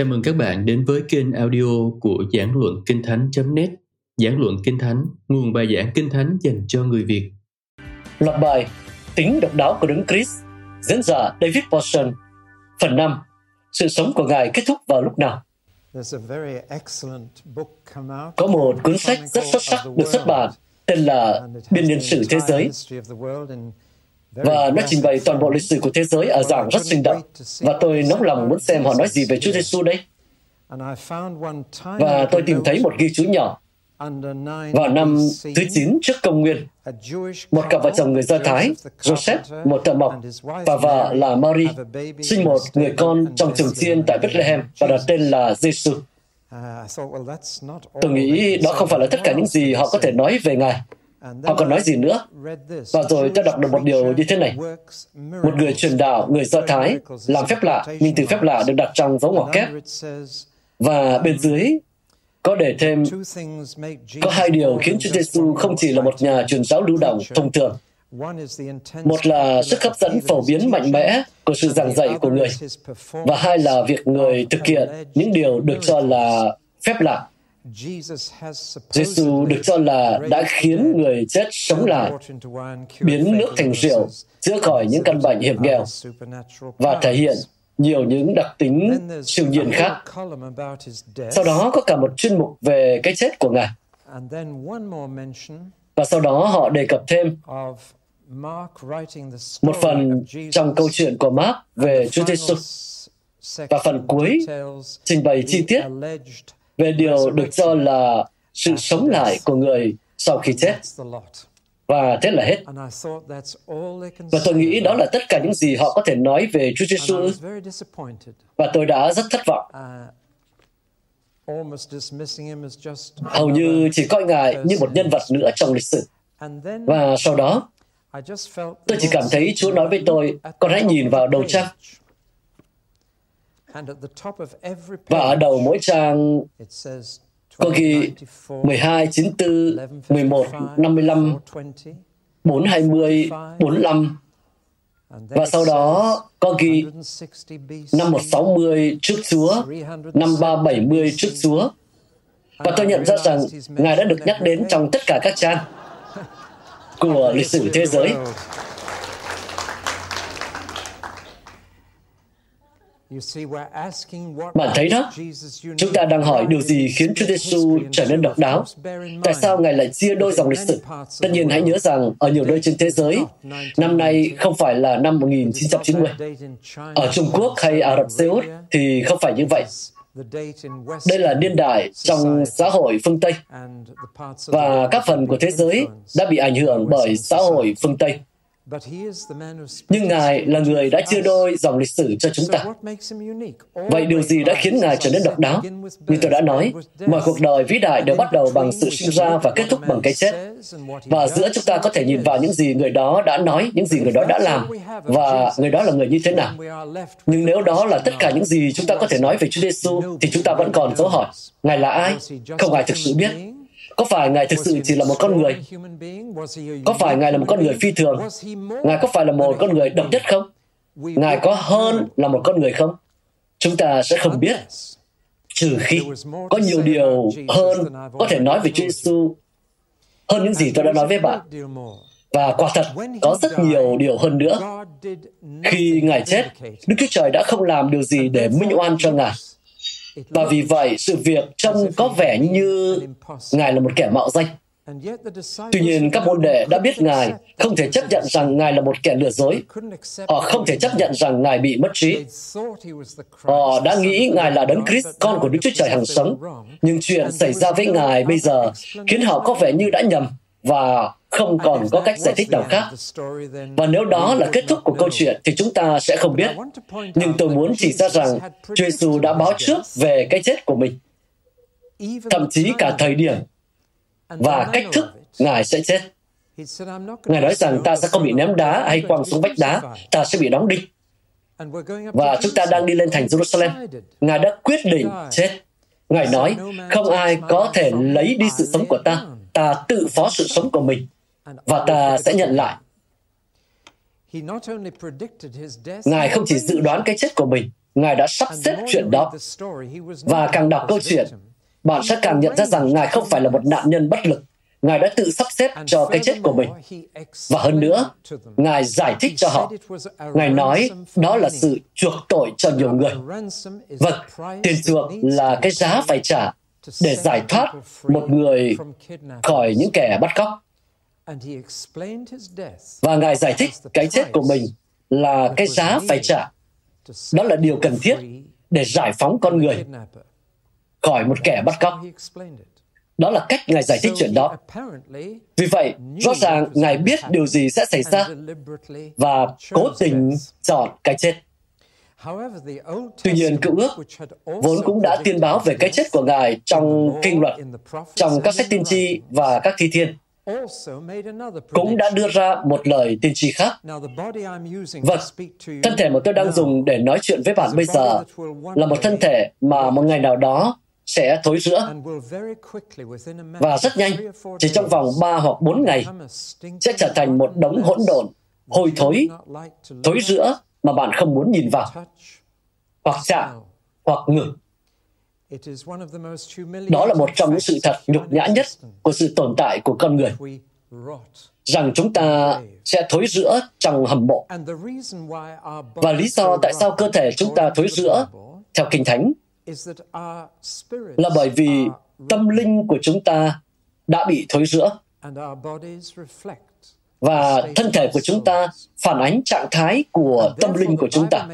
Chào mừng các bạn đến với kênh audio của Giảng Luận Kinh Thánh.net Giảng Luận Kinh Thánh, nguồn bài giảng Kinh Thánh dành cho người Việt. Loạt bài Tính độc đáo của Đấng Christ Diễn giả David Porson Phần 5 Sự sống của Ngài kết thúc vào lúc nào? Có một cuốn sách rất xuất sắc được xuất bản tên là Biên niên sử thế giới và nó trình bày toàn bộ lịch sử của thế giới ở dạng rất sinh động. Và tôi nóng lòng muốn xem họ nói gì về Chúa Giêsu đây. Và tôi tìm thấy một ghi chú nhỏ vào năm thứ 9 trước công nguyên, một cặp vợ chồng người Do Thái, Joseph, một thợ mộc, và vợ là Mary, sinh một người con trong trường chiên tại Bethlehem và đặt tên là Giêsu. Tôi nghĩ đó không phải là tất cả những gì họ có thể nói về Ngài. Họ còn nói gì nữa? Và rồi tôi đọc được một điều như thế này. Một người truyền đạo, người Do Thái, làm phép lạ, nhưng từ phép lạ được đặt trong dấu ngoặc kép. Và bên dưới có để thêm có hai điều khiến Chúa Giêsu không chỉ là một nhà truyền giáo lưu động thông thường. Một là sức hấp dẫn phổ biến mạnh mẽ của sự giảng dạy của người, và hai là việc người thực hiện những điều được cho là phép lạ Giêsu được cho là đã khiến người chết sống lại, biến nước thành rượu, chữa khỏi những căn bệnh hiểm nghèo và thể hiện nhiều những đặc tính siêu nhiên khác. Sau đó có cả một chuyên mục về cái chết của Ngài. Và sau đó họ đề cập thêm một phần trong câu chuyện của Mark về Chúa Giêsu và phần cuối trình bày chi tiết về điều được cho là sự sống lại của người sau khi chết. Và thế là hết. Và tôi nghĩ đó là tất cả những gì họ có thể nói về Chúa Giêsu. Và tôi đã rất thất vọng. Hầu như chỉ coi Ngài như một nhân vật nữa trong lịch sử. Và sau đó, tôi chỉ cảm thấy Chúa nói với tôi, con hãy nhìn vào đầu trang và ở đầu mỗi trang có ghi 12, 94, 11, 55, 420, 45, và sau đó có ghi năm 160 trước Chúa, năm 370 trước Chúa. Và tôi nhận ra rằng Ngài đã được nhắc đến trong tất cả các trang của lịch sử thế giới. Bạn thấy đó, chúng ta đang hỏi điều gì khiến Chúa Giêsu trở nên độc đáo? Tại sao Ngài lại chia đôi dòng lịch sử? Tất nhiên hãy nhớ rằng ở nhiều nơi trên thế giới, năm nay không phải là năm 1990. Ở Trung Quốc hay Ả Rập Xê Út thì không phải như vậy. Đây là niên đại trong xã hội phương Tây và các phần của thế giới đã bị ảnh hưởng bởi xã hội phương Tây. Nhưng Ngài là người đã chia đôi dòng lịch sử cho chúng ta. Vậy điều gì đã khiến Ngài trở nên độc đáo? Như tôi đã nói, mọi cuộc đời vĩ đại đều bắt đầu bằng sự sinh ra và kết thúc bằng cái chết. Và giữa chúng ta có thể nhìn vào những gì người đó đã nói, những gì người đó đã làm, và người đó là người như thế nào. Nhưng nếu đó là tất cả những gì chúng ta có thể nói về Chúa Giêsu, thì chúng ta vẫn còn dấu hỏi. Ngài là ai? Không ai thực sự biết. Có phải Ngài thực sự chỉ là một con người? Có phải Ngài là một con người phi thường? Ngài có phải là một con người độc nhất không? Ngài có hơn là một con người không? Chúng ta sẽ không biết. Trừ khi có nhiều điều hơn có thể nói về Chúa Giêsu hơn những gì tôi đã nói với bạn. Và quả thật, có rất nhiều điều hơn nữa. Khi Ngài chết, Đức Chúa Trời đã không làm điều gì để minh oan cho Ngài. Và vì vậy, sự việc trông có vẻ như Ngài là một kẻ mạo danh. Tuy nhiên, các môn đệ đã biết Ngài không thể chấp nhận rằng Ngài là một kẻ lừa dối. Họ không thể chấp nhận rằng Ngài bị mất trí. Họ đã nghĩ Ngài là Đấng Christ, con của Đức Chúa Trời hằng sống. Nhưng chuyện xảy ra với Ngài bây giờ khiến họ có vẻ như đã nhầm và không còn có cách giải thích nào khác. Và nếu đó là kết thúc của câu chuyện thì chúng ta sẽ không biết. Nhưng tôi muốn chỉ ra rằng Chúa Giêsu đã báo trước về cái chết của mình. Thậm chí cả thời điểm và cách thức Ngài sẽ chết. Ngài nói rằng ta sẽ không bị ném đá hay quăng xuống vách đá, ta sẽ bị đóng đinh. Và chúng ta đang đi lên thành Jerusalem. Ngài đã quyết định chết. Ngài nói, không ai có thể lấy đi sự sống của ta, ta tự phó sự sống của mình và ta sẽ nhận lại. Ngài không chỉ dự đoán cái chết của mình, Ngài đã sắp xếp chuyện đó. Và càng đọc câu chuyện, bạn sẽ càng nhận ra rằng Ngài không phải là một nạn nhân bất lực. Ngài đã tự sắp xếp cho cái chết của mình. Và hơn nữa, Ngài giải thích cho họ. Ngài nói đó là sự chuộc tội cho nhiều người. Vâng, tiền chuộc là cái giá phải trả để giải thoát một người khỏi những kẻ bắt cóc. Và Ngài giải thích cái chết của mình là cái giá phải trả. Đó là điều cần thiết để giải phóng con người khỏi một kẻ bắt cóc. Đó là cách Ngài giải thích chuyện đó. Vì vậy, rõ ràng Ngài biết điều gì sẽ xảy ra và cố tình chọn cái chết. Tuy nhiên, cựu ước vốn cũng đã tiên báo về cái chết của Ngài trong kinh luật, trong các sách tiên tri và các thi thiên cũng đã đưa ra một lời tiên tri khác. Vâng, thân thể mà tôi đang dùng để nói chuyện với bạn bây giờ là một thân thể mà một ngày nào đó sẽ thối rữa. Và rất nhanh, chỉ trong vòng 3 hoặc 4 ngày, sẽ trở thành một đống hỗn độn, hôi thối, thối rữa mà bạn không muốn nhìn vào, hoặc chạm, hoặc ngửi. Đó là một trong những sự thật nhục nhã nhất của sự tồn tại của con người, rằng chúng ta sẽ thối rữa trong hầm mộ. Và lý do tại sao cơ thể chúng ta thối rữa, theo Kinh Thánh, là bởi vì tâm linh của chúng ta đã bị thối rữa và thân thể của chúng ta phản ánh trạng thái của tâm linh của chúng ta.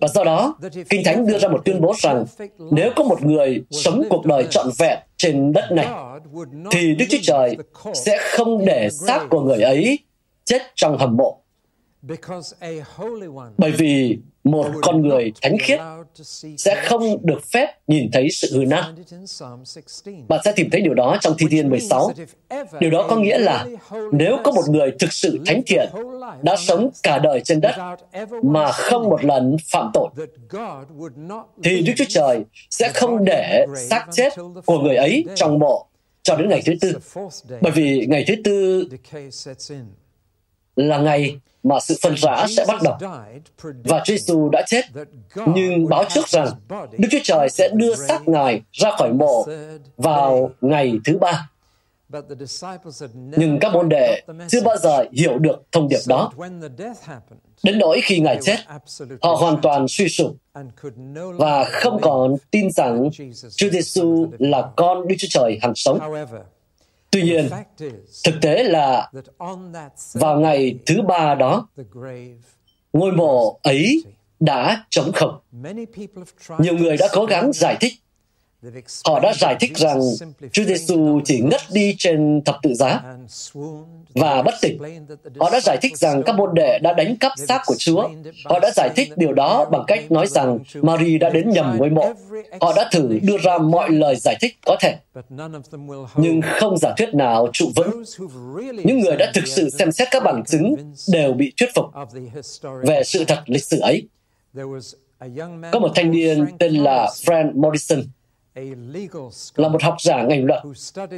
Và do đó, Kinh Thánh đưa ra một tuyên bố rằng nếu có một người sống cuộc đời trọn vẹn trên đất này, thì Đức Chúa Trời sẽ không để xác của người ấy chết trong hầm mộ. Bởi vì một con người thánh khiết sẽ không được phép nhìn thấy sự hư nát. Bạn sẽ tìm thấy điều đó trong Thi Thiên 16. Điều đó có nghĩa là nếu có một người thực sự thánh thiện đã sống cả đời trên đất mà không một lần phạm tội, thì Đức Chúa Trời sẽ không để xác chết của người ấy trong mộ cho đến ngày thứ tư. Bởi vì ngày thứ tư là ngày mà sự phân rã sẽ bắt đầu. Và Chúa Giêsu đã chết, nhưng báo trước rằng Đức Chúa Trời sẽ đưa xác Ngài ra khỏi mộ vào ngày thứ ba. Nhưng các môn đệ chưa bao giờ hiểu được thông điệp đó. Đến nỗi khi Ngài chết, họ hoàn toàn suy sụp và không còn tin rằng Chúa Giêsu là con Đức Chúa Trời hằng sống. Tuy nhiên, thực tế là vào ngày thứ ba đó, ngôi mộ ấy đã trống không. Nhiều người đã cố gắng giải thích Họ đã giải thích rằng Chúa Giêsu chỉ ngất đi trên thập tự giá và bất tỉnh. Họ đã giải thích rằng các môn đệ đã đánh cắp xác của Chúa. Họ đã giải thích điều đó bằng cách nói rằng Mary đã đến nhầm ngôi mộ. Họ đã thử đưa ra mọi lời giải thích có thể. Nhưng không giả thuyết nào trụ vững. Những người đã thực sự xem xét các bằng chứng đều bị thuyết phục về sự thật lịch sử ấy. Có một thanh niên tên là Frank Morrison là một học giả ngành luật,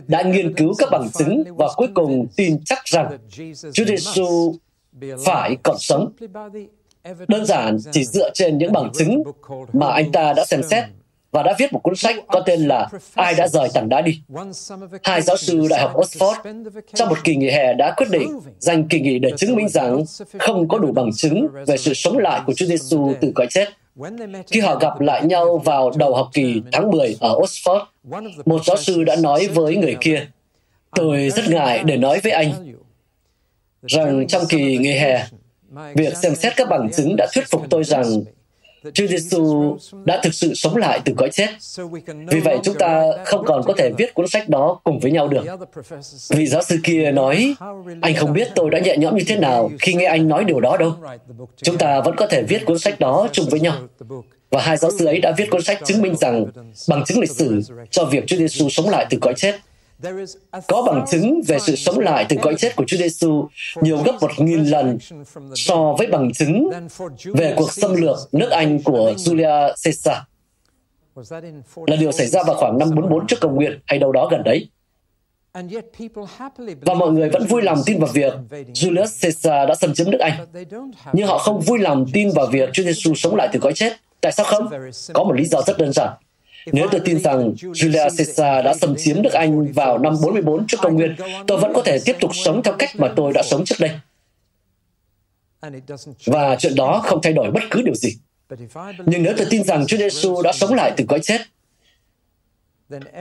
đã nghiên cứu các bằng chứng và cuối cùng tin chắc rằng Chúa Giêsu phải còn sống. Đơn giản chỉ dựa trên những bằng chứng mà anh ta đã xem xét và đã viết một cuốn sách có tên là Ai đã rời tảng đá đi. Hai giáo sư Đại học Oxford trong một kỳ nghỉ hè đã quyết định dành kỳ nghỉ để chứng minh rằng không có đủ bằng chứng về sự sống lại của Chúa Giêsu từ cõi chết. Khi họ gặp lại nhau vào đầu học kỳ tháng 10 ở Oxford, một giáo sư đã nói với người kia, tôi rất ngại để nói với anh rằng trong kỳ nghỉ hè, việc xem xét các bằng chứng đã thuyết phục tôi rằng Chúa Giêsu đã thực sự sống lại từ cõi chết. Vì vậy chúng ta không còn có thể viết cuốn sách đó cùng với nhau được. Vị giáo sư kia nói, anh không biết tôi đã nhẹ nhõm như thế nào khi nghe anh nói điều đó đâu. Chúng ta vẫn có thể viết cuốn sách đó chung với nhau. Và hai giáo sư ấy đã viết cuốn sách chứng minh rằng bằng chứng lịch sử cho việc Chúa Giêsu sống lại từ cõi chết có bằng chứng về sự sống lại từ cõi chết của Chúa Giêsu nhiều gấp một nghìn lần so với bằng chứng về cuộc xâm lược nước Anh của Julia Caesar. Là điều xảy ra vào khoảng năm 44 trước công nguyên hay đâu đó gần đấy. Và mọi người vẫn vui lòng tin vào việc Julius Caesar đã xâm chiếm nước Anh. Nhưng họ không vui lòng tin vào việc Chúa Giêsu sống lại từ cõi chết. Tại sao không? Có một lý do rất đơn giản. Nếu tôi tin rằng Julia Caesar đã xâm chiếm nước Anh vào năm 44 trước công nguyên, tôi vẫn có thể tiếp tục sống theo cách mà tôi đã sống trước đây. Và chuyện đó không thay đổi bất cứ điều gì. Nhưng nếu tôi tin rằng Chúa Giêsu đã sống lại từ cõi chết,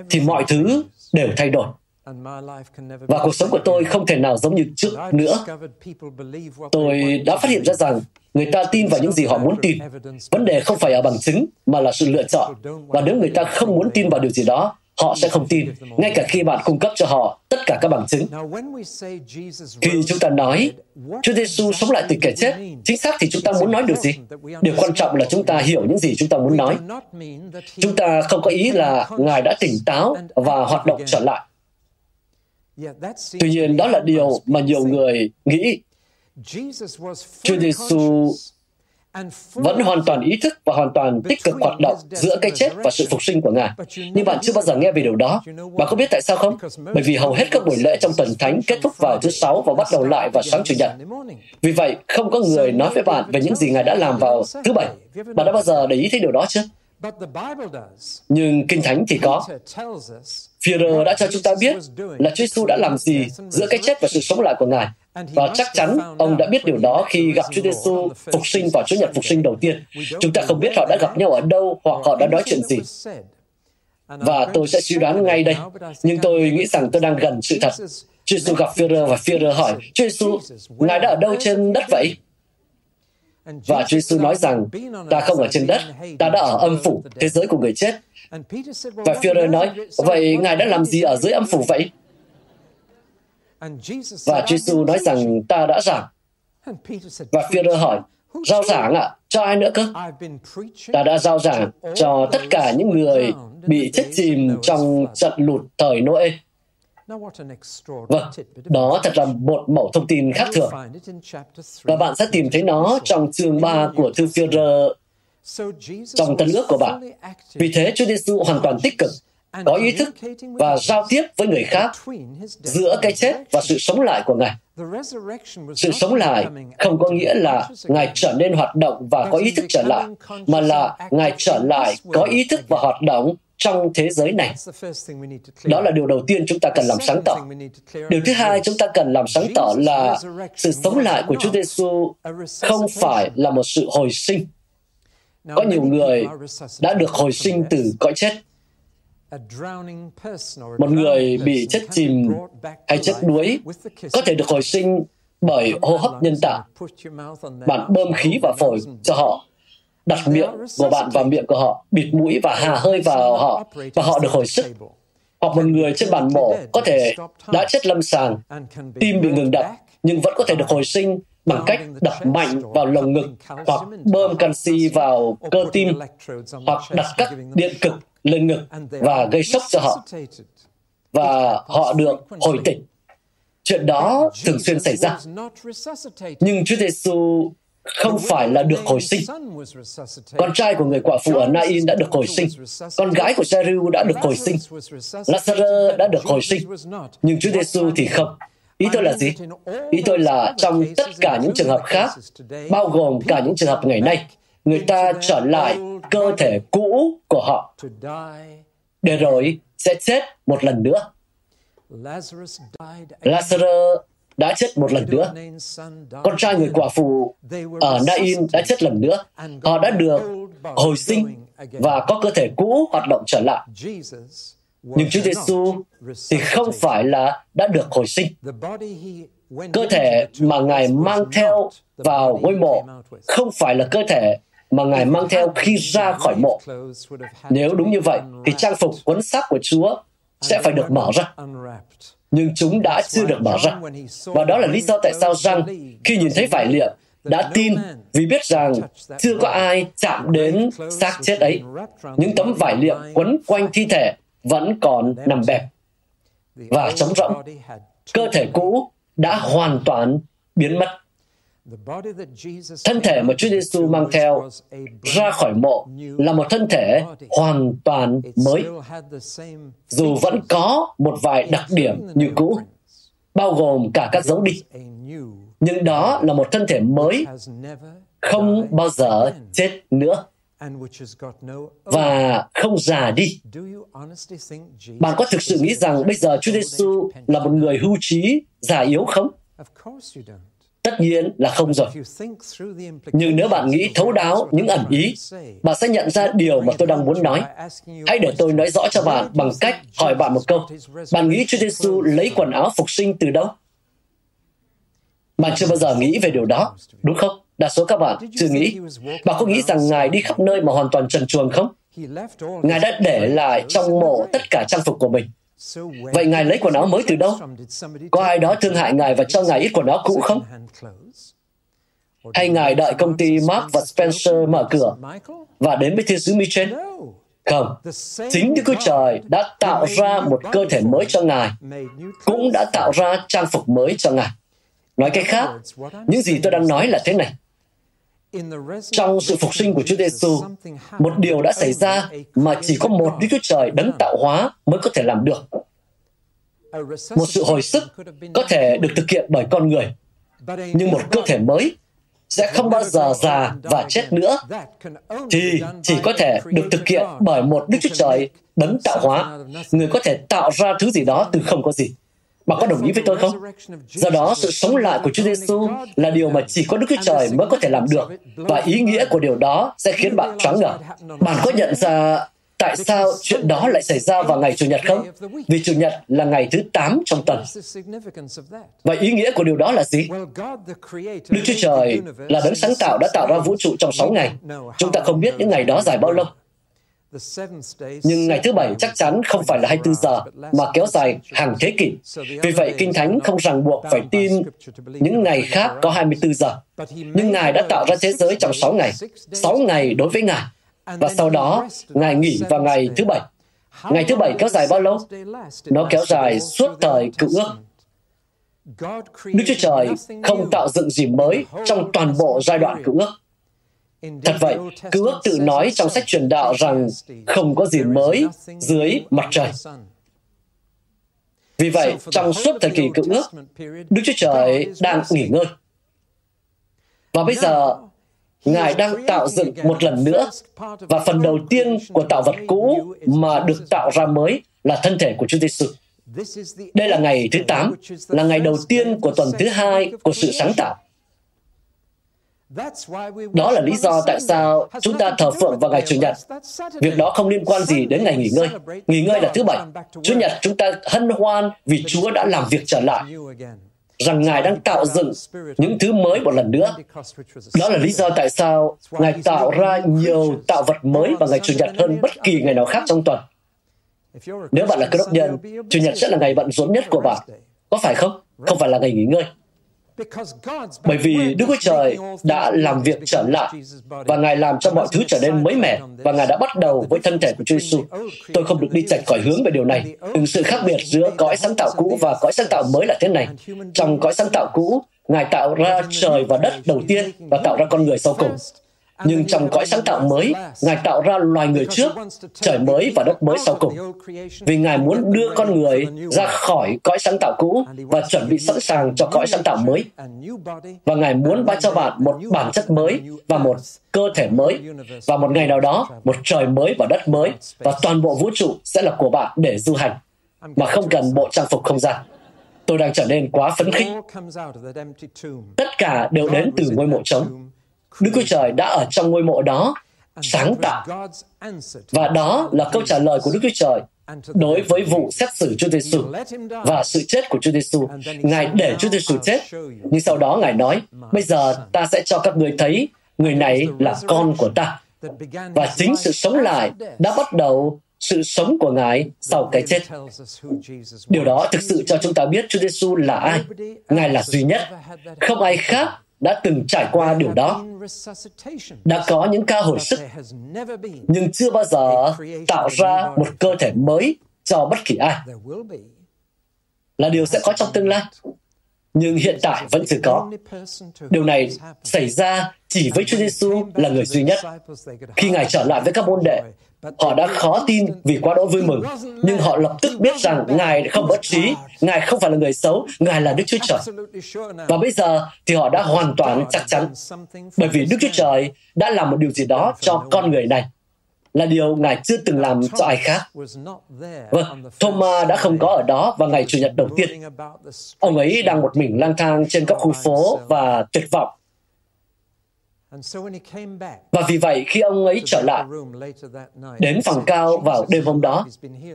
thì mọi thứ đều thay đổi. Và cuộc sống của tôi không thể nào giống như trước nữa. Tôi đã phát hiện ra rằng người ta tin vào những gì họ muốn tin. Vấn đề không phải ở bằng chứng, mà là sự lựa chọn. Và nếu người ta không muốn tin vào điều gì đó, họ sẽ không tin, ngay cả khi bạn cung cấp cho họ tất cả các bằng chứng. Khi chúng ta nói Chúa Giêsu sống lại từ kẻ chết, chính xác thì chúng ta muốn nói điều gì? Điều quan trọng là chúng ta hiểu những gì chúng ta muốn nói. Chúng ta không có ý là Ngài đã tỉnh táo và hoạt động trở lại. Tuy nhiên, đó là điều mà nhiều người nghĩ. Chúa Giêsu vẫn hoàn toàn ý thức và hoàn toàn tích cực hoạt động giữa cái chết và sự phục sinh của Ngài. Nhưng bạn chưa bao giờ nghe về điều đó. Bạn có biết tại sao không? Bởi vì hầu hết các buổi lễ trong tuần thánh kết thúc vào thứ sáu và bắt đầu lại vào sáng chủ nhật. Vì vậy, không có người nói với bạn về những gì Ngài đã làm vào thứ bảy. Bạn đã bao giờ để ý thấy điều đó chưa? Nhưng Kinh Thánh thì có. Führer đã cho chúng ta biết là Chúa Giêsu đã làm gì giữa cái chết và sự sống lại của Ngài. Và chắc chắn ông đã biết điều đó khi gặp Chúa Giêsu phục sinh vào Chúa Nhật phục sinh đầu tiên. Chúng ta không biết họ đã gặp nhau ở đâu hoặc họ đã nói chuyện gì. Và tôi sẽ suy đoán ngay đây. Nhưng tôi nghĩ rằng tôi đang gần sự thật. Chúa Giêsu gặp Führer và Führer hỏi, Chúa Giêsu, Ngài đã ở đâu trên đất vậy? Và Chúa Giêsu nói rằng, ta không ở trên đất, ta đã ở âm phủ, thế giới của người chết. Và Führer nói, vậy Ngài đã làm gì ở dưới âm phủ vậy? Và Chúa Giêsu nói rằng ta đã giảng. Và Führer hỏi, rao giảng ạ, à? cho ai nữa cơ? Ta đã rao giảng cho tất cả những người bị chết chìm trong trận lụt thời Noe. Vâng, đó thật là một mẫu thông tin khác thường. Và bạn sẽ tìm thấy nó trong chương 3 của thư Führer trong tân ước của bạn. Vì thế, Chúa Giêsu hoàn toàn tích cực, có ý thức và giao tiếp với người khác giữa cái chết và sự sống lại của Ngài. Sự sống lại không có nghĩa là Ngài trở nên hoạt động và có ý thức trở lại, mà là Ngài trở lại có ý thức và hoạt động trong thế giới này. Đó là điều đầu tiên chúng ta cần làm sáng tỏ. Điều thứ hai chúng ta cần làm sáng tỏ là sự sống lại của Chúa Giêsu không phải là một sự hồi sinh. Có nhiều người đã được hồi sinh từ cõi chết. Một người bị chết chìm hay chết đuối có thể được hồi sinh bởi hô hấp nhân tạo. Bạn bơm khí vào phổi cho họ đặt miệng của bạn vào miệng của họ, bịt mũi và hà hơi vào họ, và họ được hồi sức. Hoặc một người trên bàn mổ có thể đã chết lâm sàng, tim bị ngừng đập, nhưng vẫn có thể được hồi sinh bằng cách đập mạnh vào lồng ngực hoặc bơm canxi vào cơ tim hoặc đặt các điện cực lên ngực và gây sốc cho họ và họ được hồi tỉnh. Chuyện đó thường xuyên xảy ra. Nhưng Chúa Giêsu không phải là được hồi sinh. Con trai của người quả phụ ở Nain đã được hồi sinh. Con gái của Jairus đã được hồi sinh. Lazarus đã được hồi sinh. Nhưng Chúa Giêsu thì không. Ý tôi là gì? Ý tôi là trong tất cả những trường hợp khác, bao gồm cả những trường hợp ngày nay, người ta trở lại cơ thể cũ của họ, để rồi sẽ chết một lần nữa. Lazarus đã chết một lần nữa. Con trai người quả phụ ở Nain đã chết lần nữa. Họ đã được hồi sinh và có cơ thể cũ hoạt động trở lại. Nhưng Chúa Giêsu thì không phải là đã được hồi sinh. Cơ thể mà Ngài mang theo vào ngôi mộ không phải là cơ thể mà Ngài mang theo khi ra khỏi mộ. Nếu đúng như vậy, thì trang phục quấn xác của Chúa sẽ phải được mở ra nhưng chúng đã chưa được mở ra. Và đó là lý do tại sao rằng khi nhìn thấy vải liệm, đã tin vì biết rằng chưa có ai chạm đến xác chết ấy. Những tấm vải liệm quấn quanh thi thể vẫn còn nằm bẹp và trống rỗng. Cơ thể cũ đã hoàn toàn biến mất. Thân thể mà Chúa Giêsu mang theo ra khỏi mộ là một thân thể hoàn toàn mới, dù vẫn có một vài đặc điểm như cũ, bao gồm cả các dấu đi. Nhưng đó là một thân thể mới, không bao giờ chết nữa. và không già đi. Bạn có thực sự nghĩ rằng bây giờ Chúa Giêsu là một người hưu trí, già yếu không? Tất nhiên là không rồi. Nhưng nếu bạn nghĩ thấu đáo những ẩn ý, bạn sẽ nhận ra điều mà tôi đang muốn nói. Hãy để tôi nói rõ cho bạn bằng cách hỏi bạn một câu. Bạn nghĩ Chúa Giêsu lấy quần áo phục sinh từ đâu? Bạn chưa bao giờ nghĩ về điều đó, đúng không? Đa số các bạn chưa nghĩ. Bạn có nghĩ rằng Ngài đi khắp nơi mà hoàn toàn trần truồng không? Ngài đã để lại trong mộ tất cả trang phục của mình. Vậy Ngài lấy quần áo mới từ đâu? Có ai đó thương hại Ngài và cho Ngài ít quần áo cũ không? Hay Ngài đợi công ty Mark và Spencer mở cửa và đến với thiên sứ Michel? Không, chính Đức Chúa Trời đã tạo ra một cơ thể mới cho Ngài, cũng đã tạo ra trang phục mới cho Ngài. Nói cách khác, những gì tôi đang nói là thế này. Trong sự phục sinh của Chúa Giêsu, một điều đã xảy ra mà chỉ có một Đức Chúa Trời đấng tạo hóa mới có thể làm được. Một sự hồi sức có thể được thực hiện bởi con người, nhưng một cơ thể mới sẽ không bao giờ già và chết nữa, thì chỉ có thể được thực hiện bởi một Đức Chúa Trời đấng tạo hóa, người có thể tạo ra thứ gì đó từ không có gì. Bạn có đồng ý với tôi không? Do đó, sự sống lại của Chúa Giêsu là điều mà chỉ có Đức Chúa Trời mới có thể làm được. Và ý nghĩa của điều đó sẽ khiến bạn choáng ngợp. Bạn có nhận ra tại sao chuyện đó lại xảy ra vào ngày Chủ nhật không? Vì Chủ nhật là ngày thứ 8 trong tuần. Và ý nghĩa của điều đó là gì? Đức Chúa Trời là đấng sáng tạo đã tạo ra vũ trụ trong 6 ngày. Chúng ta không biết những ngày đó dài bao lâu. Nhưng ngày thứ bảy chắc chắn không phải là 24 giờ, mà kéo dài hàng thế kỷ. Vì vậy, Kinh Thánh không ràng buộc phải tin những ngày khác có 24 giờ. Nhưng Ngài đã tạo ra thế giới trong 6 ngày. 6 ngày đối với Ngài. Và sau đó, Ngài nghỉ vào ngày thứ bảy. Ngày thứ bảy kéo dài bao lâu? Nó kéo dài suốt thời cựu ước. Đức Chúa Trời không tạo dựng gì mới trong toàn bộ giai đoạn cựu ước Thật vậy, cứu ước tự nói trong sách truyền đạo rằng không có gì mới dưới mặt trời. Vì vậy, trong suốt thời kỳ cựu ước, Đức Chúa Trời đang nghỉ ngơi. Và bây giờ, Ngài đang tạo dựng một lần nữa, và phần đầu tiên của tạo vật cũ mà được tạo ra mới là thân thể của Chúa Giêsu. Đây là ngày thứ 8, là ngày đầu tiên của tuần thứ hai của sự sáng tạo. Đó là lý do tại sao chúng ta thờ phượng vào ngày Chủ nhật. Việc đó không liên quan gì đến ngày nghỉ ngơi. Nghỉ ngơi là thứ bảy. Chủ nhật chúng ta hân hoan vì Chúa đã làm việc trở lại rằng Ngài đang tạo dựng những thứ mới một lần nữa. Đó là lý do tại sao Ngài tạo ra nhiều tạo vật mới vào ngày Chủ nhật hơn bất kỳ ngày nào khác trong tuần. Nếu bạn là cơ đốc nhân, Chủ nhật sẽ là ngày bận rộn nhất của bạn. Có phải không? Không phải là ngày nghỉ ngơi. Bởi vì Đức Chúa Trời đã làm việc trở lại và Ngài làm cho mọi thứ trở nên mới mẻ và Ngài đã bắt đầu với thân thể của Chúa Giêsu. Tôi không được đi chạch khỏi hướng về điều này. Nhưng sự khác biệt giữa cõi sáng tạo cũ và cõi sáng tạo mới là thế này. Trong cõi sáng tạo cũ, Ngài tạo ra trời và đất đầu tiên và tạo ra con người sau cùng. Nhưng trong cõi sáng tạo mới, Ngài tạo ra loài người trước, trời mới và đất mới sau cùng. Vì Ngài muốn đưa con người ra khỏi cõi sáng tạo cũ và chuẩn bị sẵn sàng cho cõi sáng tạo mới. Và Ngài muốn ban cho bạn một bản chất mới và một cơ thể mới. Và một ngày nào đó, một trời mới và đất mới và toàn bộ vũ trụ sẽ là của bạn để du hành, mà không cần bộ trang phục không gian tôi đang trở nên quá phấn khích. Tất cả đều đến từ ngôi mộ trống. Đức Chúa Trời đã ở trong ngôi mộ đó sáng tạo. Và đó là câu trả lời của Đức Chúa Trời đối với vụ xét xử Chúa Giêsu và sự chết của Chúa Giêsu. Ngài để Chúa Giêsu chết, nhưng sau đó Ngài nói: "Bây giờ ta sẽ cho các người thấy người này là con của ta." Và chính sự sống lại đã bắt đầu sự sống của Ngài sau cái chết. Điều đó thực sự cho chúng ta biết Chúa Giêsu là ai. Ngài là duy nhất. Không ai khác đã từng trải qua điều đó đã có những ca hồi sức nhưng chưa bao giờ tạo ra một cơ thể mới cho bất kỳ ai là điều sẽ có trong tương lai nhưng hiện tại vẫn chưa có. Điều này xảy ra chỉ với Chúa Giêsu là người duy nhất. Khi Ngài trở lại với các môn đệ, Họ đã khó tin vì quá đỗi vui mừng, nhưng họ lập tức biết rằng Ngài không bất trí, Ngài không phải là người xấu, Ngài là Đức Chúa Trời. Và bây giờ thì họ đã hoàn toàn chắc chắn, bởi vì Đức Chúa Trời đã làm một điều gì đó cho con người này là điều Ngài chưa từng làm cho ai khác. Vâng, Thomas đã không có ở đó vào ngày Chủ nhật đầu tiên. Ông ấy đang một mình lang thang trên các khu phố và tuyệt vọng và vì vậy, khi ông ấy trở lại, đến phòng cao vào đêm hôm đó,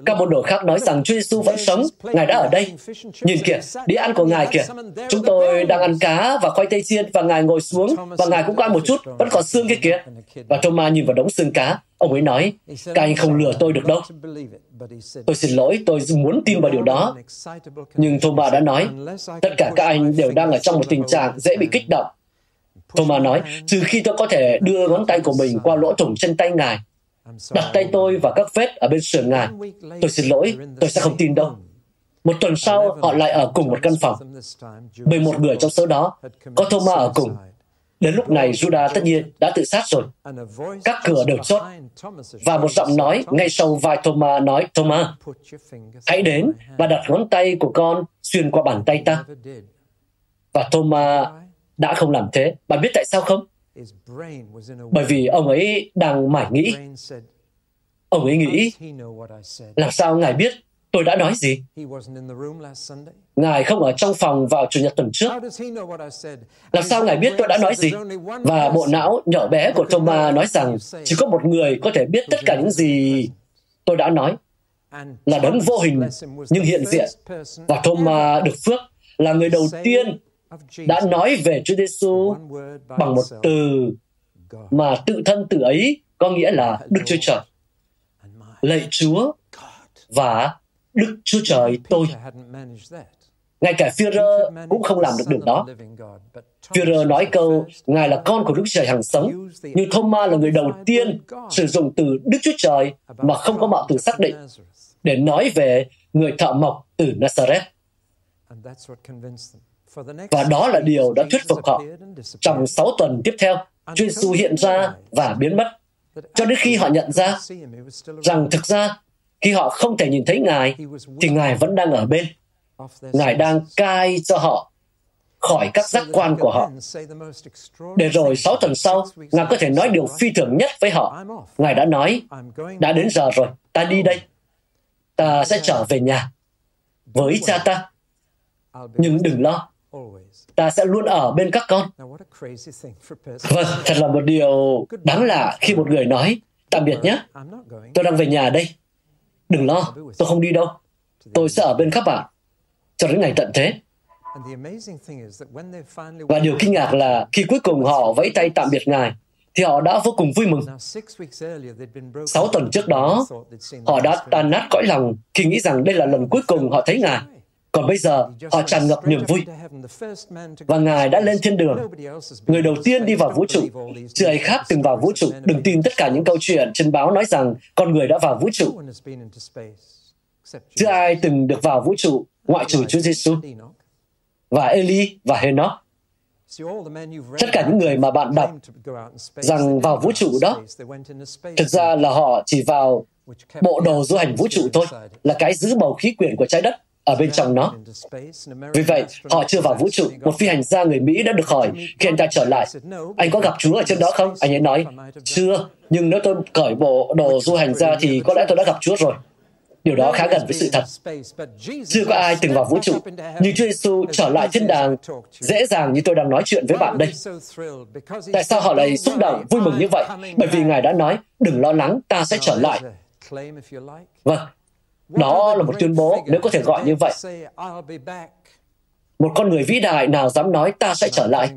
các môn đồ khác nói rằng Chúa Giêsu vẫn sống, Ngài đã ở đây. Nhìn kìa, đi ăn của Ngài kìa. Chúng tôi đang ăn cá và khoai tây chiên và Ngài ngồi xuống và Ngài cũng có ăn một chút, vẫn còn xương kia kìa. Và Thomas nhìn vào đống xương cá, ông ấy nói, các anh không lừa tôi được đâu. Tôi xin lỗi, tôi muốn tin vào điều đó. Nhưng Thomas đã nói, tất cả các anh đều đang ở trong một tình trạng dễ bị kích động Thomas nói, trừ khi tôi có thể đưa ngón tay của mình qua lỗ thủng trên tay Ngài, đặt tay tôi vào các vết ở bên sườn Ngài. Tôi xin lỗi, tôi sẽ không tin đâu. Một tuần sau, họ lại ở cùng một căn phòng. 11 người trong số đó, có Thomas ở cùng. Đến lúc này, Judah tất nhiên đã tự sát rồi. Các cửa đều chốt. Và một giọng nói ngay sau vai Thomas nói, Thomas, hãy đến và đặt ngón tay của con xuyên qua bàn tay ta. Và Thomas đã không làm thế. Bạn biết tại sao không? Bởi vì ông ấy đang mải nghĩ. Ông ấy nghĩ, làm sao Ngài biết tôi đã nói gì? Ngài không ở trong phòng vào Chủ nhật tuần trước. Làm sao Ngài biết tôi đã nói gì? Và bộ não nhỏ bé của Thomas nói rằng chỉ có một người có thể biết tất cả những gì tôi đã nói là đấng vô hình nhưng hiện diện. Và Thomas được phước là người đầu tiên đã nói về Chúa Giêsu bằng một từ mà tự thân từ ấy có nghĩa là Đức Chúa Trời. Lạy Chúa và Đức Chúa Trời tôi. Ngay cả Führer cũng không làm được điều đó. Führer nói câu, Ngài là con của Đức Trời hằng sống, nhưng Thomas là người đầu tiên sử dụng từ Đức Chúa Trời mà không có mạo từ xác định để nói về người thợ mộc từ Nazareth. Và đó là điều đã thuyết phục họ. Trong sáu tuần tiếp theo, Chúa Giêsu hiện ra và biến mất, cho đến khi họ nhận ra rằng thực ra khi họ không thể nhìn thấy Ngài, thì Ngài vẫn đang ở bên. Ngài đang cai cho họ khỏi các giác quan của họ. Để rồi sáu tuần sau, Ngài có thể nói điều phi thường nhất với họ. Ngài đã nói, đã đến giờ rồi, ta đi đây. Ta sẽ trở về nhà với cha ta. Nhưng đừng lo, ta sẽ luôn ở bên các con. Vâng, thật là một điều đáng lạ khi một người nói, tạm biệt nhé, tôi đang về nhà đây. Đừng lo, tôi không đi đâu. Tôi sẽ ở bên các bạn cho đến ngày tận thế. Và điều kinh ngạc là khi cuối cùng họ vẫy tay tạm biệt Ngài, thì họ đã vô cùng vui mừng. Sáu tuần trước đó, họ đã tan nát cõi lòng khi nghĩ rằng đây là lần cuối cùng họ thấy Ngài. Còn bây giờ, họ tràn ngập niềm vui. Và Ngài đã lên thiên đường. Người đầu tiên đi vào vũ trụ. Chưa ai khác từng vào vũ trụ. Đừng tin tất cả những câu chuyện trên báo nói rằng con người đã vào vũ trụ. Chưa ai từng được vào vũ trụ ngoại trừ Chúa Giêsu và Eli và Henoch. Tất cả những người mà bạn đọc rằng vào vũ trụ đó, thực ra là họ chỉ vào bộ đồ du hành vũ trụ thôi, là cái giữ bầu khí quyển của trái đất ở bên trong nó. Vì vậy, họ chưa vào vũ trụ. Một phi hành gia người Mỹ đã được hỏi khi anh ta trở lại, anh có gặp Chúa ở trên đó không? Anh ấy nói, chưa, nhưng nếu tôi cởi bộ đồ du hành ra thì có lẽ tôi đã gặp Chúa rồi. Điều đó khá gần với sự thật. Chưa có ai từng vào vũ trụ, nhưng Chúa Giêsu trở lại thiên đàng dễ dàng như tôi đang nói chuyện với bạn đây. Tại sao họ lại xúc động, vui mừng như vậy? Bởi vì Ngài đã nói, đừng lo lắng, ta sẽ trở lại. Vâng, đó là một tuyên bố, nếu có thể gọi như vậy. Một con người vĩ đại nào dám nói ta sẽ trở lại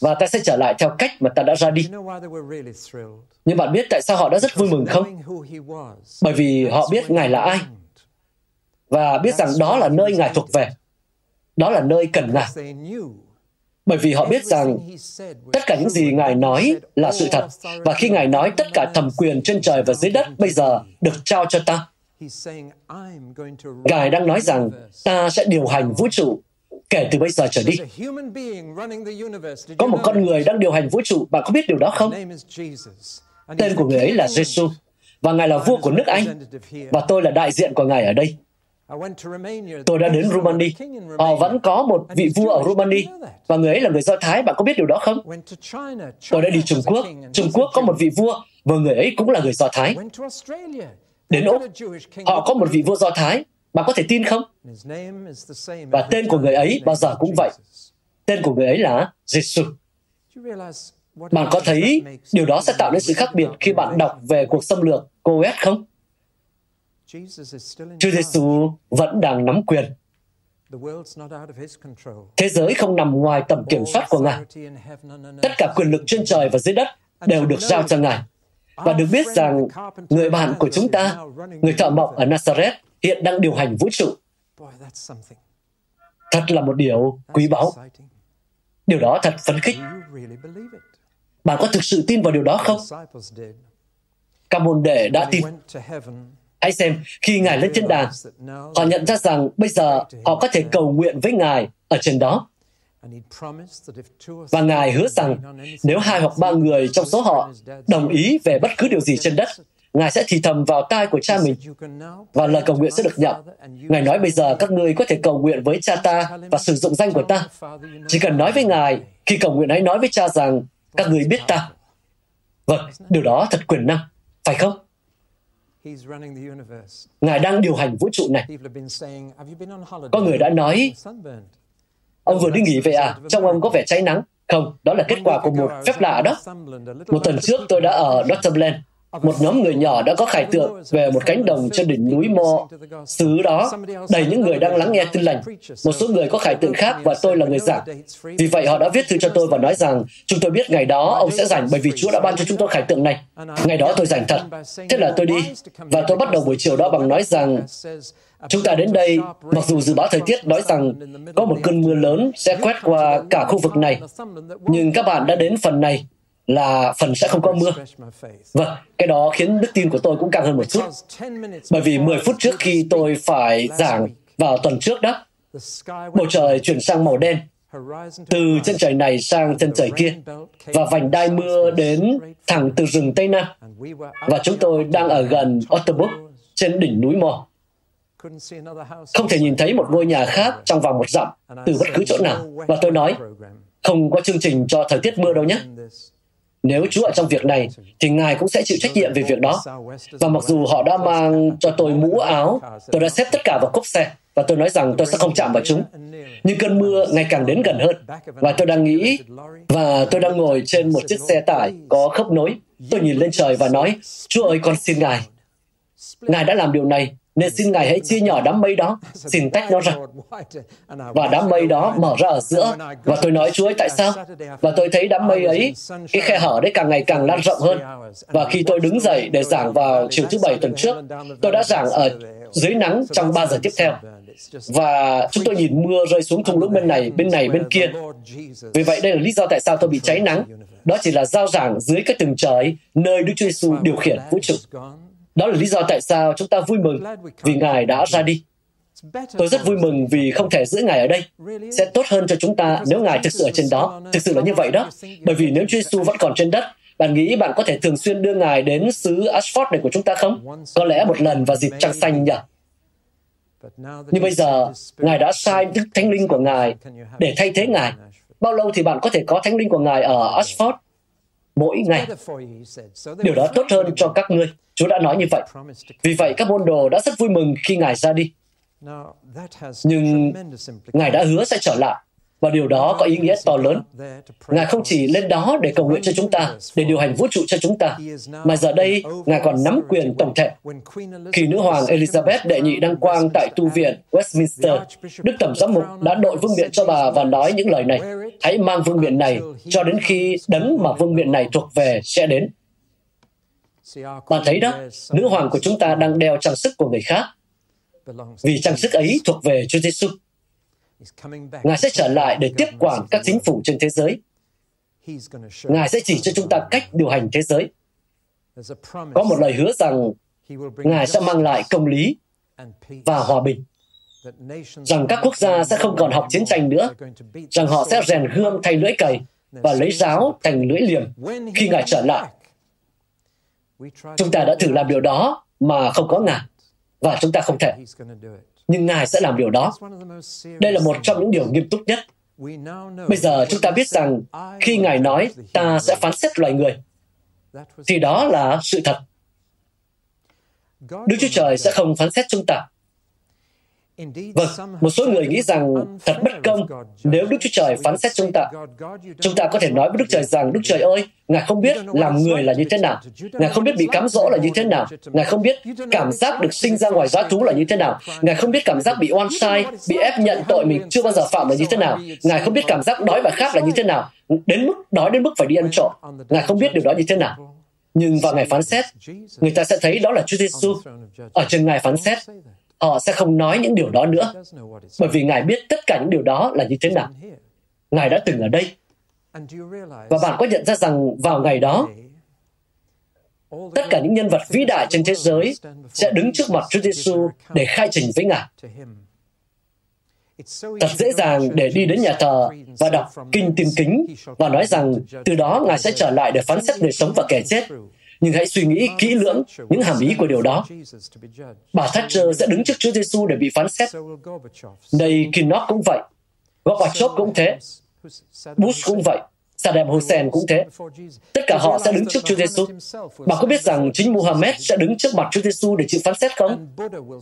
và ta sẽ trở lại theo cách mà ta đã ra đi. Nhưng bạn biết tại sao họ đã rất vui mừng không? Bởi vì họ biết Ngài là ai và biết rằng đó là nơi Ngài thuộc về. Đó là nơi cần Ngài. Bởi vì họ biết rằng tất cả những gì Ngài nói là sự thật và khi Ngài nói tất cả thẩm quyền trên trời và dưới đất bây giờ được trao cho ta Ngài đang nói rằng ta sẽ điều hành vũ trụ kể từ bây giờ trở đi. Có một con người đang điều hành vũ trụ, bạn có biết điều đó không? Tên của người ấy là Jesus và Ngài là vua của nước Anh và tôi là đại diện của Ngài ở đây. Tôi đã đến Romania. Họ vẫn có một vị vua ở Romania và người ấy là người Do Thái. Bạn có biết điều đó không? Tôi đã đi Trung Quốc. Trung Quốc có một vị vua và người ấy cũng là người Do Thái. Đến Úc, họ có một vị vua Do Thái. Bạn có thể tin không? Và tên của người ấy bao giờ cũng vậy. Tên của người ấy là Jesus. Bạn có thấy điều đó sẽ tạo nên sự khác biệt khi bạn đọc về cuộc xâm lược Coes không? Chúa Giêsu vẫn đang nắm quyền. Thế giới không nằm ngoài tầm kiểm soát của Ngài. Tất cả quyền lực trên trời và dưới đất đều được giao cho Ngài. Và được biết rằng người bạn của chúng ta, người thợ mộc ở Nazareth, hiện đang điều hành vũ trụ. Thật là một điều quý báu. Điều đó thật phấn khích. Bạn có thực sự tin vào điều đó không? Các môn đệ đã tin. Hãy xem, khi Ngài lên trên đàn, họ nhận ra rằng bây giờ họ có thể cầu nguyện với Ngài ở trên đó. Và Ngài hứa rằng nếu hai hoặc ba người trong số họ đồng ý về bất cứ điều gì trên đất, Ngài sẽ thì thầm vào tai của cha mình và lời cầu nguyện sẽ được nhận. Ngài nói bây giờ các ngươi có thể cầu nguyện với cha ta và sử dụng danh của ta. Chỉ cần nói với Ngài, khi cầu nguyện hãy nói với cha rằng các ngươi biết ta. Vâng, điều đó thật quyền năng, phải không? Ngài đang điều hành vũ trụ này. Có người đã nói, ông vừa đi nghỉ về à, trong ông có vẻ cháy nắng. Không, đó là kết quả của một phép lạ đó. Một tuần trước tôi đã ở Dotterland. một nhóm người nhỏ đã có khải tượng về một cánh đồng trên đỉnh núi Mo. Xứ đó đầy những người đang lắng nghe tin lành. Một số người có khải tượng khác và tôi là người giảng. Vì vậy họ đã viết thư cho tôi và nói rằng chúng tôi biết ngày đó ông sẽ rảnh bởi vì Chúa đã ban cho chúng tôi khải tượng này. Ngày đó tôi rảnh thật. Thế là tôi đi và tôi bắt đầu buổi chiều đó bằng nói rằng Chúng ta đến đây, mặc dù dự báo thời tiết nói rằng có một cơn mưa lớn sẽ quét qua cả khu vực này, nhưng các bạn đã đến phần này là phần sẽ không có mưa. Vâng, cái đó khiến đức tin của tôi cũng càng hơn một chút. Bởi vì 10 phút trước khi tôi phải giảng vào tuần trước đó, bầu trời chuyển sang màu đen, từ chân trời này sang chân trời kia, và vành đai mưa đến thẳng từ rừng Tây Nam. Và chúng tôi đang ở gần Otterburg trên đỉnh núi Mò. Không thể nhìn thấy một ngôi nhà khác trong vòng một dặm từ bất cứ chỗ nào. Và tôi nói, không có chương trình cho thời tiết mưa đâu nhé. Nếu Chúa ở trong việc này, thì Ngài cũng sẽ chịu trách nhiệm về việc đó. Và mặc dù họ đã mang cho tôi mũ áo, tôi đã xếp tất cả vào cốp xe, và tôi nói rằng tôi sẽ không chạm vào chúng. Nhưng cơn mưa ngày càng đến gần hơn, và tôi đang nghĩ, và tôi đang ngồi trên một chiếc xe tải có khớp nối. Tôi nhìn lên trời và nói, Chúa ơi, con xin Ngài. Ngài đã làm điều này nên xin Ngài hãy chia nhỏ đám mây đó, xin tách nó ra. Và đám mây đó mở ra ở giữa. Và tôi nói, Chúa ấy tại sao? Và tôi thấy đám mây ấy, cái khe hở đấy càng ngày càng lan rộng hơn. Và khi tôi đứng dậy để giảng vào chiều thứ Bảy tuần trước, tôi đã giảng ở dưới nắng trong 3 giờ tiếp theo. Và chúng tôi nhìn mưa rơi xuống thung lũng bên này, bên này, bên kia. Vì vậy đây là lý do tại sao tôi bị cháy nắng. Đó chỉ là giao giảng dưới cái tầng trời nơi Đức Chúa Giêsu điều khiển vũ trụ. Đó là lý do tại sao chúng ta vui mừng vì Ngài đã ra đi. Tôi rất vui mừng vì không thể giữ Ngài ở đây. Sẽ tốt hơn cho chúng ta nếu Ngài thực sự ở trên đó. Thực sự là như vậy đó. Bởi vì nếu Chúa Giêsu vẫn còn trên đất, bạn nghĩ bạn có thể thường xuyên đưa Ngài đến xứ Ashford này của chúng ta không? Có lẽ một lần vào dịp trăng xanh nhỉ? Nhưng bây giờ, Ngài đã sai Đức Thánh Linh của Ngài để thay thế Ngài. Bao lâu thì bạn có thể có Thánh Linh của Ngài ở Ashford? Mỗi ngày. Điều đó tốt hơn cho các ngươi. Chúa đã nói như vậy. Vì vậy, các môn đồ đã rất vui mừng khi Ngài ra đi. Nhưng Ngài đã hứa sẽ trở lại. Và điều đó có ý nghĩa to lớn. Ngài không chỉ lên đó để cầu nguyện cho chúng ta, để điều hành vũ trụ cho chúng ta, mà giờ đây Ngài còn nắm quyền tổng thể. Khi nữ hoàng Elizabeth đệ nhị đăng quang tại tu viện Westminster, Đức Tổng giám mục đã đội vương miện cho bà và nói những lời này. Hãy mang vương miện này cho đến khi đấng mà vương miện này thuộc về sẽ đến. Bạn thấy đó, nữ hoàng của chúng ta đang đeo trang sức của người khác. Vì trang sức ấy thuộc về Chúa Giêsu. Ngài sẽ trở lại để tiếp quản các chính phủ trên thế giới. Ngài sẽ chỉ cho chúng ta cách điều hành thế giới. Có một lời hứa rằng Ngài sẽ mang lại công lý và hòa bình. Rằng các quốc gia sẽ không còn học chiến tranh nữa, rằng họ sẽ rèn gươm thay lưỡi cày và lấy giáo thành lưỡi liềm khi Ngài trở lại. Chúng ta đã thử làm điều đó mà không có Ngài, và chúng ta không thể. Nhưng Ngài sẽ làm điều đó. Đây là một trong những điều nghiêm túc nhất. Bây giờ chúng ta biết rằng khi Ngài nói ta sẽ phán xét loài người, thì đó là sự thật. Đức Chúa Trời sẽ không phán xét chúng ta. Vâng, một số người nghĩ rằng thật bất công nếu Đức Chúa Trời phán xét chúng ta. Chúng ta có thể nói với Đức Trời rằng, Đức Trời ơi, Ngài không biết làm người là như thế nào. Ngài không biết bị cám dỗ là như thế nào. Ngài không biết cảm giác được sinh ra ngoài giá thú là như thế nào. Ngài không biết cảm giác bị oan sai, bị ép nhận tội mình chưa bao giờ phạm là như thế nào. Ngài không biết cảm giác đói và khát là như thế nào. Đến mức đói đến mức phải đi ăn trộm. Ngài không biết điều đó như thế nào. Nhưng vào ngày phán xét, người ta sẽ thấy đó là Chúa Giêsu ở trên ngày phán xét họ sẽ không nói những điều đó nữa. Bởi vì ngài biết tất cả những điều đó là như thế nào. ngài đã từng ở đây. Và bạn có nhận ra rằng vào ngày đó tất cả những nhân vật vĩ đại trên thế giới sẽ đứng trước mặt Chúa Giêsu để khai trình với Ngài. Thật dễ dàng để đi đến nhà thờ và đọc kinh tiên kính và nói rằng từ đó Ngài sẽ trở lại để phán xét người sống và kẻ chết nhưng hãy suy nghĩ kỹ lưỡng những hàm ý của điều đó. Bà Thatcher sẽ đứng trước Chúa Giêsu để bị phán xét. Đây Kinnock cũng vậy. Gorbachev cũng thế. Bush cũng vậy. Saddam Hussein cũng thế. Tất cả họ sẽ đứng trước Chúa Giêsu. Bà có biết rằng chính Muhammad sẽ đứng trước mặt Chúa Giêsu để chịu phán xét không?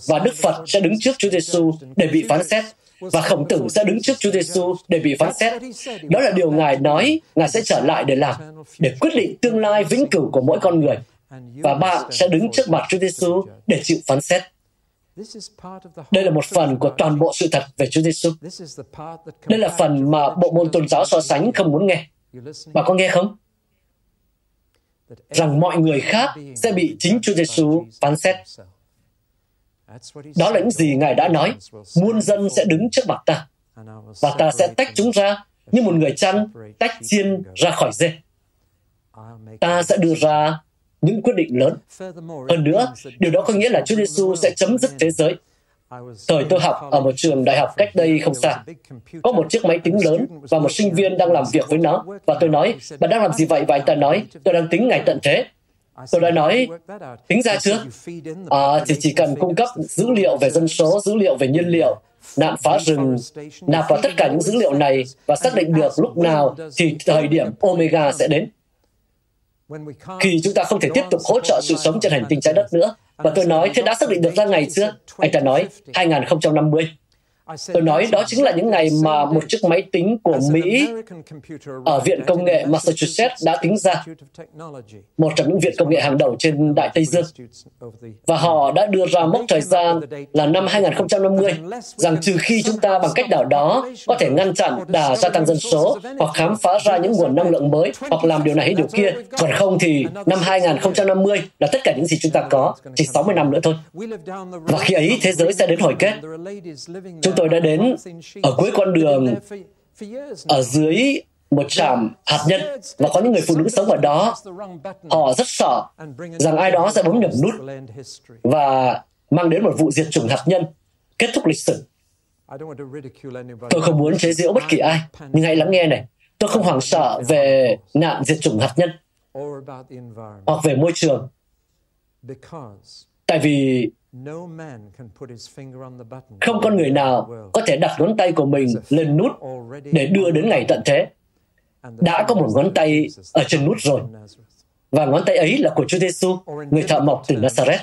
Và Đức Phật sẽ đứng trước Chúa Giêsu để bị phán xét và khổng tử sẽ đứng trước Chúa Giêsu để bị phán xét. Đó là điều Ngài nói Ngài sẽ trở lại để làm, để quyết định tương lai vĩnh cửu của mỗi con người. Và bạn sẽ đứng trước mặt Chúa Giêsu để chịu phán xét. Đây là một phần của toàn bộ sự thật về Chúa Giêsu. Đây là phần mà bộ môn tôn giáo so sánh không muốn nghe. Bạn có nghe không? Rằng mọi người khác sẽ bị chính Chúa Giêsu phán xét. Đó là những gì Ngài đã nói. Muôn dân sẽ đứng trước mặt ta, và ta sẽ tách chúng ra như một người chăn tách chiên ra khỏi dê. Ta sẽ đưa ra những quyết định lớn. Hơn nữa, điều đó có nghĩa là Chúa Giêsu sẽ chấm dứt thế giới. Thời tôi học ở một trường đại học cách đây không xa. Có một chiếc máy tính lớn và một sinh viên đang làm việc với nó. Và tôi nói, bạn đang làm gì vậy? Và anh ta nói, tôi đang tính ngày tận thế. Tôi đã nói, tính ra chưa? À, thì chỉ cần cung cấp dữ liệu về dân số, dữ liệu về nhiên liệu, nạn phá rừng, nạp vào tất cả những dữ liệu này và xác định được lúc nào thì thời điểm Omega sẽ đến. Khi chúng ta không thể tiếp tục hỗ trợ sự sống trên hành tinh trái đất nữa, và tôi nói, thế đã xác định được ra ngày chưa? Anh ta nói, 2050. Tôi nói đó chính là những ngày mà một chiếc máy tính của Mỹ ở Viện Công nghệ Massachusetts đã tính ra, một trong những viện công nghệ hàng đầu trên Đại Tây Dương. Và họ đã đưa ra mốc thời gian là năm 2050, rằng trừ khi chúng ta bằng cách nào đó có thể ngăn chặn đà gia tăng dân số, hoặc khám phá ra những nguồn năng lượng mới, hoặc làm điều này hay điều kia, còn không thì năm 2050 là tất cả những gì chúng ta có, chỉ 60 năm nữa thôi. Và khi ấy thế giới sẽ đến hồi kết. Chúng tôi đã đến ở cuối con đường ở dưới một trạm hạt nhân và có những người phụ nữ sống ở đó. Họ rất sợ rằng ai đó sẽ bấm nhầm nút và mang đến một vụ diệt chủng hạt nhân kết thúc lịch sử. Tôi không muốn chế giễu bất kỳ ai, nhưng hãy lắng nghe này. Tôi không hoảng sợ về nạn diệt chủng hạt nhân hoặc về môi trường tại vì không con người nào có thể đặt ngón tay của mình lên nút để đưa đến ngày tận thế. Đã có một ngón tay ở trên nút rồi. Và ngón tay ấy là của Chúa Giêsu, người thợ mộc từ Nazareth.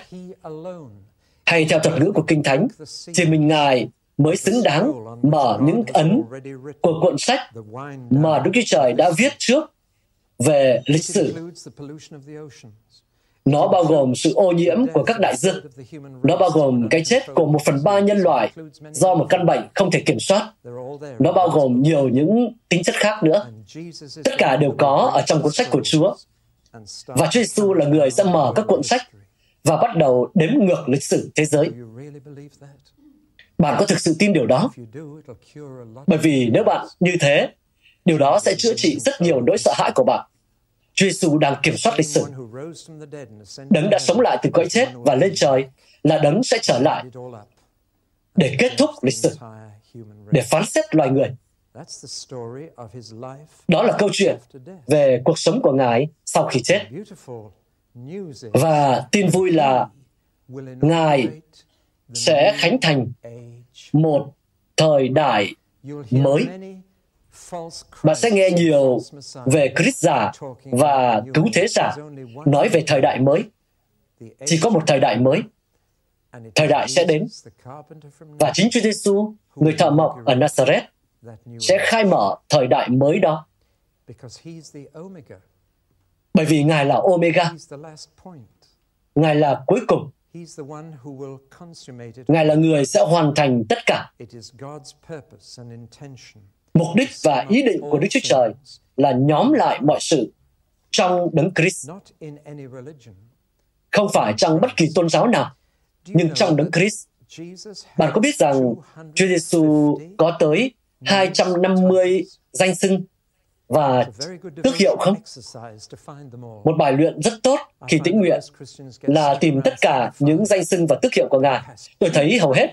Hay theo thuật ngữ của Kinh Thánh, chỉ mình Ngài mới xứng đáng mở những ấn của cuộn sách mà Đức Chúa Trời đã viết trước về lịch sử nó bao gồm sự ô nhiễm của các đại dương. Nó bao gồm cái chết của một phần ba nhân loại do một căn bệnh không thể kiểm soát. Nó bao gồm nhiều những tính chất khác nữa. Tất cả đều có ở trong cuốn sách của Chúa. Và Chúa Giêsu là người sẽ mở các cuộn sách và bắt đầu đếm ngược lịch sử thế giới. Bạn có thực sự tin điều đó? Bởi vì nếu bạn như thế, điều đó sẽ chữa trị rất nhiều nỗi sợ hãi của bạn. Chúa Giêsu đang kiểm soát lịch sử. Đấng đã sống lại từ cõi chết và lên trời là đấng sẽ trở lại để kết thúc lịch sử, để phán xét loài người. Đó là câu chuyện về cuộc sống của Ngài sau khi chết. Và tin vui là Ngài sẽ khánh thành một thời đại mới. Bạn sẽ nghe nhiều về Christ giả và cứu thế giả nói về thời đại mới. Chỉ có một thời đại mới. Thời đại sẽ đến. Và chính Chúa Giêsu, người thợ mộc ở Nazareth, sẽ khai mở thời đại mới đó. Bởi vì Ngài là Omega. Ngài là cuối cùng. Ngài là người sẽ hoàn thành tất cả. Mục đích và ý định của Đức Chúa Trời là nhóm lại mọi sự trong đấng Christ. Không phải trong bất kỳ tôn giáo nào, nhưng trong đấng Christ. Bạn có biết rằng Chúa Giêsu có tới 250 danh xưng và tước hiệu không? Một bài luyện rất tốt khi tĩnh nguyện là tìm tất cả những danh xưng và tước hiệu của Ngài. Tôi thấy hầu hết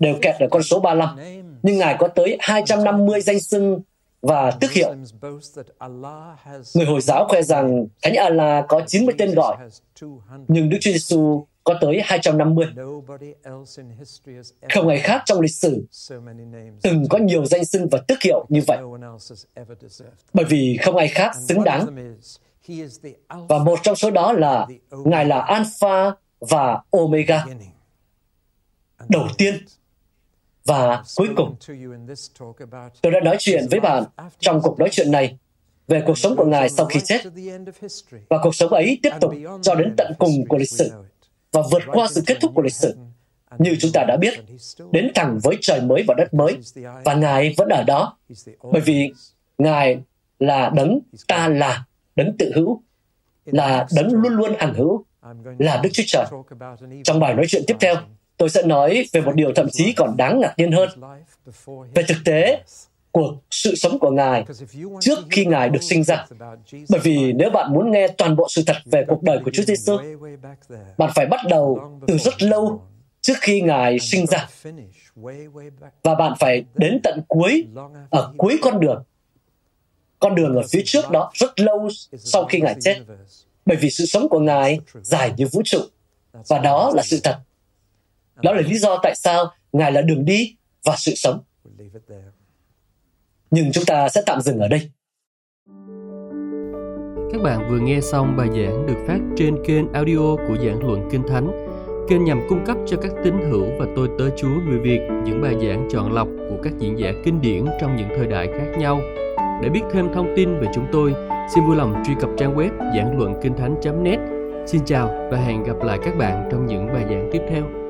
đều kẹt ở con số 35. Nhưng Ngài có tới 250 danh xưng và tước hiệu. Người Hồi giáo khoe rằng Thánh Allah có 90 tên gọi, nhưng Đức Chúa Giêsu có tới 250. Không ai khác trong lịch sử từng có nhiều danh xưng và tước hiệu như vậy. Bởi vì không ai khác xứng đáng. Và một trong số đó là Ngài là Alpha và Omega. Đầu tiên và cuối cùng. Tôi đã nói chuyện với bạn trong cuộc nói chuyện này về cuộc sống của Ngài sau khi chết. Và cuộc sống ấy tiếp tục cho đến tận cùng của lịch sử và vượt qua sự kết thúc của lịch sử. Như chúng ta đã biết, đến thẳng với trời mới và đất mới, và Ngài vẫn ở đó, bởi vì Ngài là đấng ta là, đấng tự hữu, là đấng luôn luôn hằng hữu, là Đức Chúa Trời. Trong bài nói chuyện tiếp theo, tôi sẽ nói về một điều thậm chí còn đáng ngạc nhiên hơn. Về thực tế, của sự sống của Ngài trước khi Ngài được sinh ra. Bởi vì nếu bạn muốn nghe toàn bộ sự thật về cuộc đời của Chúa Giêsu, bạn phải bắt đầu từ rất lâu trước khi Ngài sinh ra. Và bạn phải đến tận cuối, ở cuối con đường. Con đường ở phía trước đó rất lâu sau khi Ngài chết. Bởi vì sự sống của Ngài dài như vũ trụ. Và đó là sự thật. Đó là lý do tại sao Ngài là đường đi và sự sống nhưng chúng ta sẽ tạm dừng ở đây. Các bạn vừa nghe xong bài giảng được phát trên kênh audio của giảng luận Kinh Thánh. Kênh nhằm cung cấp cho các tín hữu và tôi tớ Chúa người Việt những bài giảng chọn lọc của các diễn giả kinh điển trong những thời đại khác nhau. Để biết thêm thông tin về chúng tôi, xin vui lòng truy cập trang web giảng luận kinh thánh.net. Xin chào và hẹn gặp lại các bạn trong những bài giảng tiếp theo.